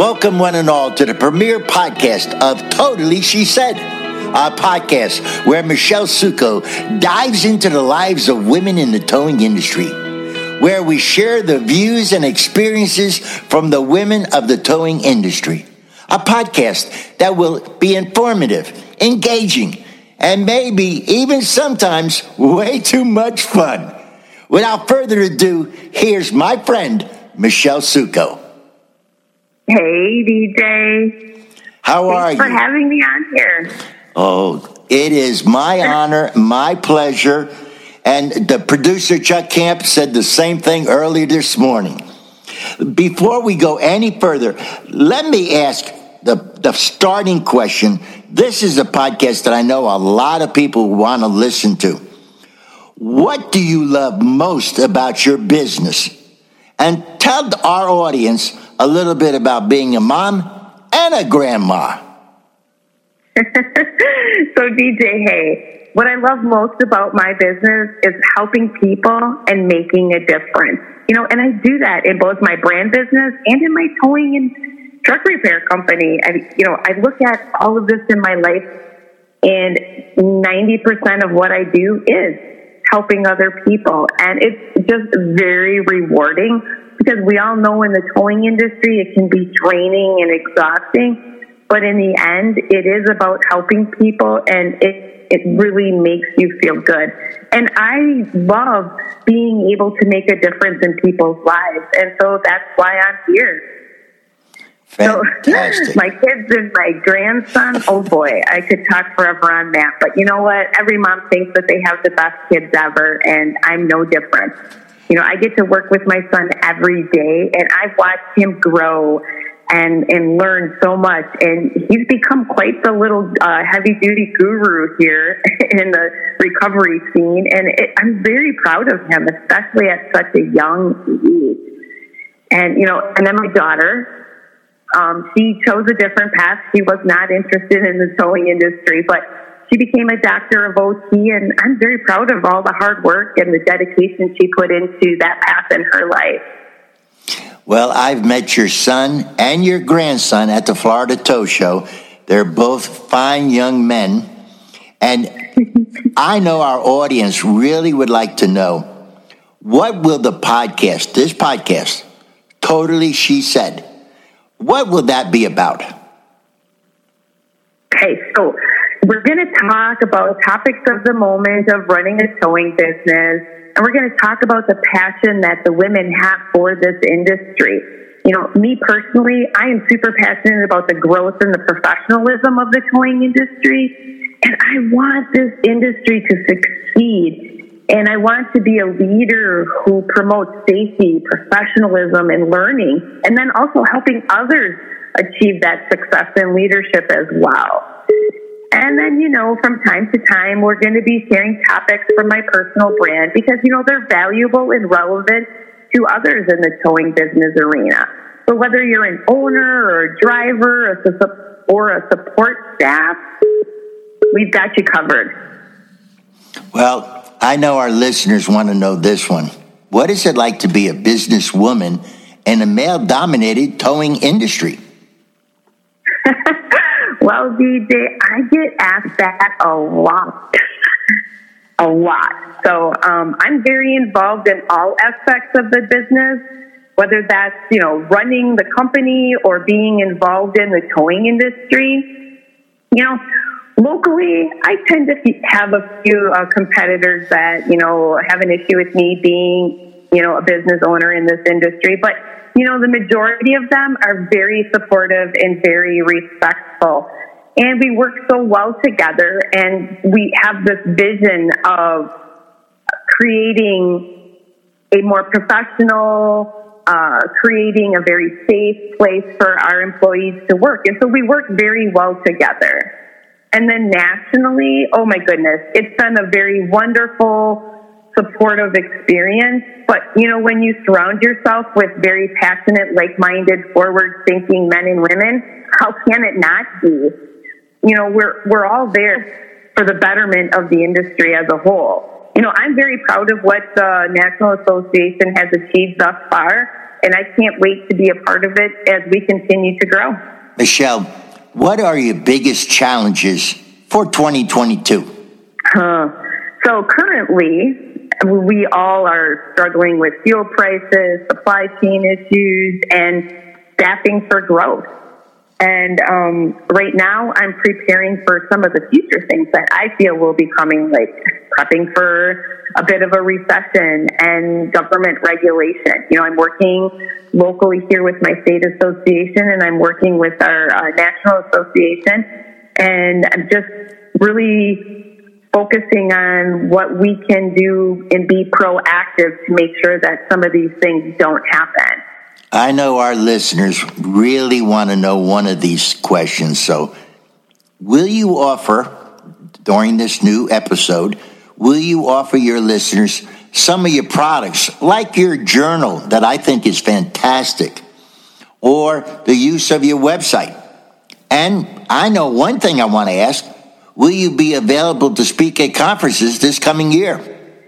Welcome, one and all, to the premiere podcast of Tow-Tally She Said, a podcast where Michelle Sukow dives into the lives of women in the towing industry, where we share the views and experiences from the women of the towing industry. A podcast that will be informative, engaging, and maybe even sometimes way too much fun. Without further ado, here's my friend, Michelle Sukow. Hey, DJ. How are Thanks you? for having me on here. Oh, it is my honor, my pleasure. And the producer, Chuck Camp, said the same thing earlier this morning. Before we go any further, let me ask the, the starting question. This is a podcast that I know a lot of people want to listen to. What do you love most about your business? And tell our audience a little bit about being a mom and a grandma. so, DJ, hey, what I love most about my business is helping people and making a difference. You know, and I do that in both my brand business and in my towing and truck repair company. I, you know, I look at all of this in my life, and 90% of what I do is helping other people. And it's just very rewarding because we all know in the towing industry it can be draining and exhausting. But in the end, it is about helping people and it, it really makes you feel good. And I love being able to make a difference in people's lives. And so that's why I'm here. Fantastic. So, my kids and my grandson, oh boy, I could talk forever on that. But you know what? Every mom thinks that they have the best kids ever, and I'm no different. You know, I get to work with my son every day, and I've watched him grow and and learn so much. And he's become quite the little uh, heavy duty guru here in the recovery scene. And it, I'm very proud of him, especially at such a young age. And you know, and then my daughter, um, she chose a different path. She was not interested in the towing industry, but she became a doctor of OT, and I'm very proud of all the hard work and the dedication she put into that path in her life. Well, I've met your son and your grandson at the Florida Tow Show. They're both fine young men. And I know our audience really would like to know what will the podcast, this podcast, Tow-Tally She Said, what will that be about? Okay, so we're going to talk about topics of the moment of running a towing business, and we're going to talk about the passion that the women have for this industry. You know, me personally, I am super passionate about the growth and the professionalism of the towing industry, and I want this industry to succeed. And I want to be a leader who promotes safety, professionalism, and learning, and then also helping others achieve that success and leadership as well. And then, you know, from time to time, we're going to be sharing topics from my personal brand because, you know, they're valuable and relevant to others in the towing business arena. So whether you're an owner or a driver or a, or a support staff, we've got you covered. Well, I know our listeners want to know this one. What is it like to be a businesswoman in a male dominated towing industry? Well, DJ, I get asked that a lot. a lot. So um, I'm very involved in all aspects of the business, whether that's, you know, running the company or being involved in the towing industry. You know, locally, I tend to have a few uh, competitors that, you know, have an issue with me being, you know, a business owner in this industry. But, you know, the majority of them are very supportive and very respectful. And we work so well together and we have this vision of creating a more professional, uh, creating a very safe place for our employees to work. And so we work very well together. And then nationally, oh my goodness, it's been a very wonderful, supportive experience. But, you know, when you surround yourself with very passionate, like minded, forward thinking men and women, how can it not be? You know, we're, we're all there for the betterment of the industry as a whole. You know, I'm very proud of what the National Association has achieved thus far. And I can't wait to be a part of it as we continue to grow. Michelle, what are your biggest challenges for 2022? Huh. So currently, we all are struggling with fuel prices, supply chain issues, and staffing for growth. And um, right now, I'm preparing for some of the future things that I feel will be coming, like prepping for a bit of a recession and government regulation. You know, I'm working locally here with my state association, and I'm working with our uh, national association, and I'm just really focusing on what we can do and be proactive to make sure that some of these things don't happen. I know our listeners really want to know one of these questions. So, will you offer during this new episode, will you offer your listeners some of your products, like your journal that I think is fantastic, or the use of your website? And I know one thing I want to ask will you be available to speak at conferences this coming year?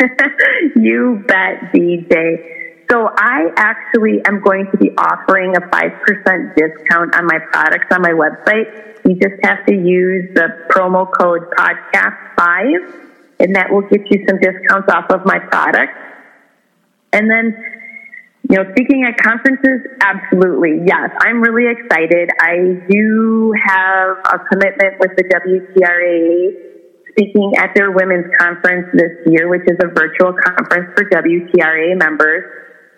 you bet, DJ. So I actually am going to be offering a 5% discount on my products on my website. You just have to use the promo code podcast5 and that will get you some discounts off of my products. And then, you know, speaking at conferences, absolutely. Yes, I'm really excited. I do have a commitment with the WTRA speaking at their women's conference this year, which is a virtual conference for WTRA members.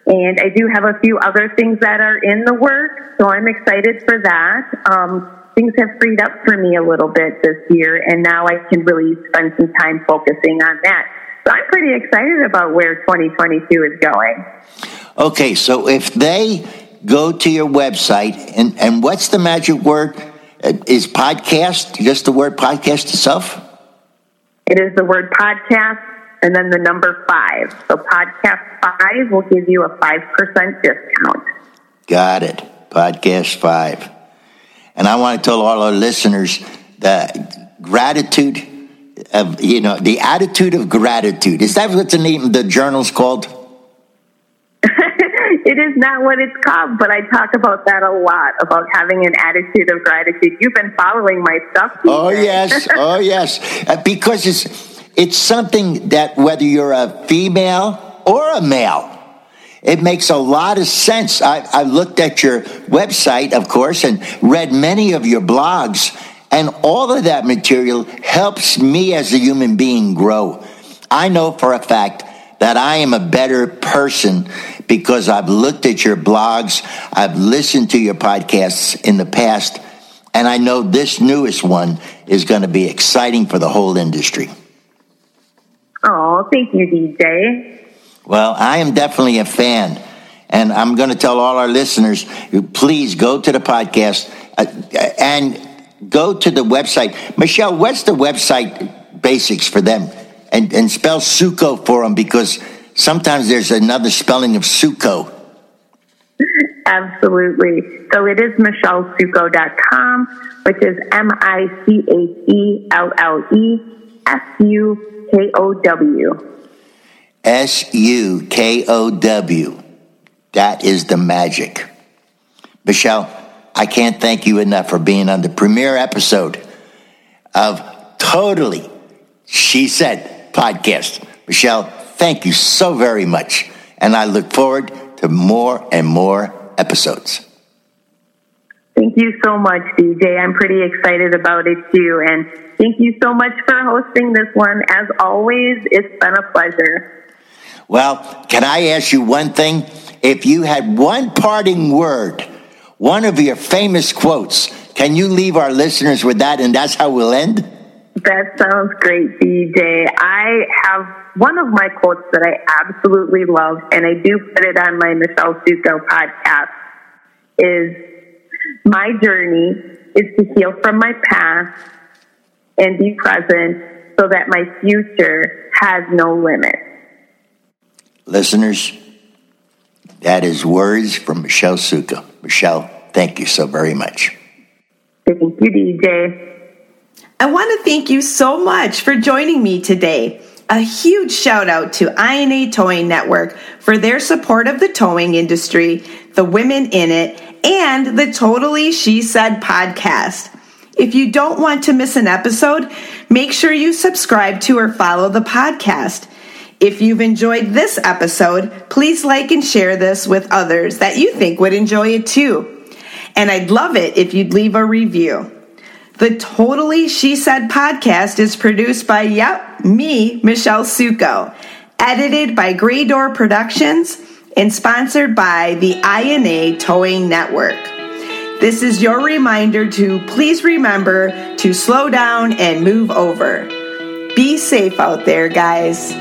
And I do have a few other things that are in the works, so I'm excited for that. Um, things have freed up for me a little bit this year, and now I can really spend some time focusing on that. So I'm pretty excited about where 2022 is going. Okay, so if they go to your website, and, and what's the magic word? Uh, is podcast just the word podcast itself? It is the word podcast and then the number five. So podcast five will give you a 5% discount. Got it. Podcast five. And I want to tell all our listeners that gratitude of, you know, the attitude of gratitude. Is that what the name the journal's called? it is not what it's called, but I talk about that a lot about having an attitude of gratitude. You've been following my stuff. Oh yes, oh yes, uh, because it's it's something that whether you're a female or a male, it makes a lot of sense. I, I looked at your website, of course, and read many of your blogs, and all of that material helps me as a human being grow. I know for a fact that I am a better person because I've looked at your blogs, I've listened to your podcasts in the past, and I know this newest one is going to be exciting for the whole industry. Oh, thank you, DJ. Well, I am definitely a fan. And I'm going to tell all our listeners please go to the podcast uh, and go to the website. Michelle, what's the website basics for them? And, and spell Sukow for them because sometimes there's another spelling of Sukow. Absolutely. So it is michellesukow.com, which is M I C H E L L E S U K O W. S U K O W. That is the magic. Michelle, I can't thank you enough for being on the premiere episode of Tow-Tally She Said podcast. Michelle, thank you so very much. And I look forward to more and more episodes. Thank you so much, DJ. I'm pretty excited about it too. And thank you so much for hosting this one. As always, it's been a pleasure. Well, can I ask you one thing? If you had one parting word, one of your famous quotes, can you leave our listeners with that? And that's how we'll end? That sounds great, DJ. I have one of my quotes that I absolutely love, and I do put it on my Michelle Sukow podcast, is my journey is to heal from my past and be present so that my future has no limit. Listeners, that is words from Michelle Sukow. Michelle, thank you so very much. Thank you, DJ. I want to thank you so much for joining me today. A huge shout out to INA Towing Network for their support of the towing industry, the women in it, and the Tow-Tally She Said podcast. If you don't want to miss an episode, make sure you subscribe to or follow the podcast. If you've enjoyed this episode, please like and share this with others that you think would enjoy it too. And I'd love it if you'd leave a review. The Tow-Tally She Said podcast is produced by, yep, me, Michelle Sukow, edited by Grey Door Productions, and sponsored by the INA Towing Network. This is your reminder to please remember to slow down and move over. Be safe out there, guys.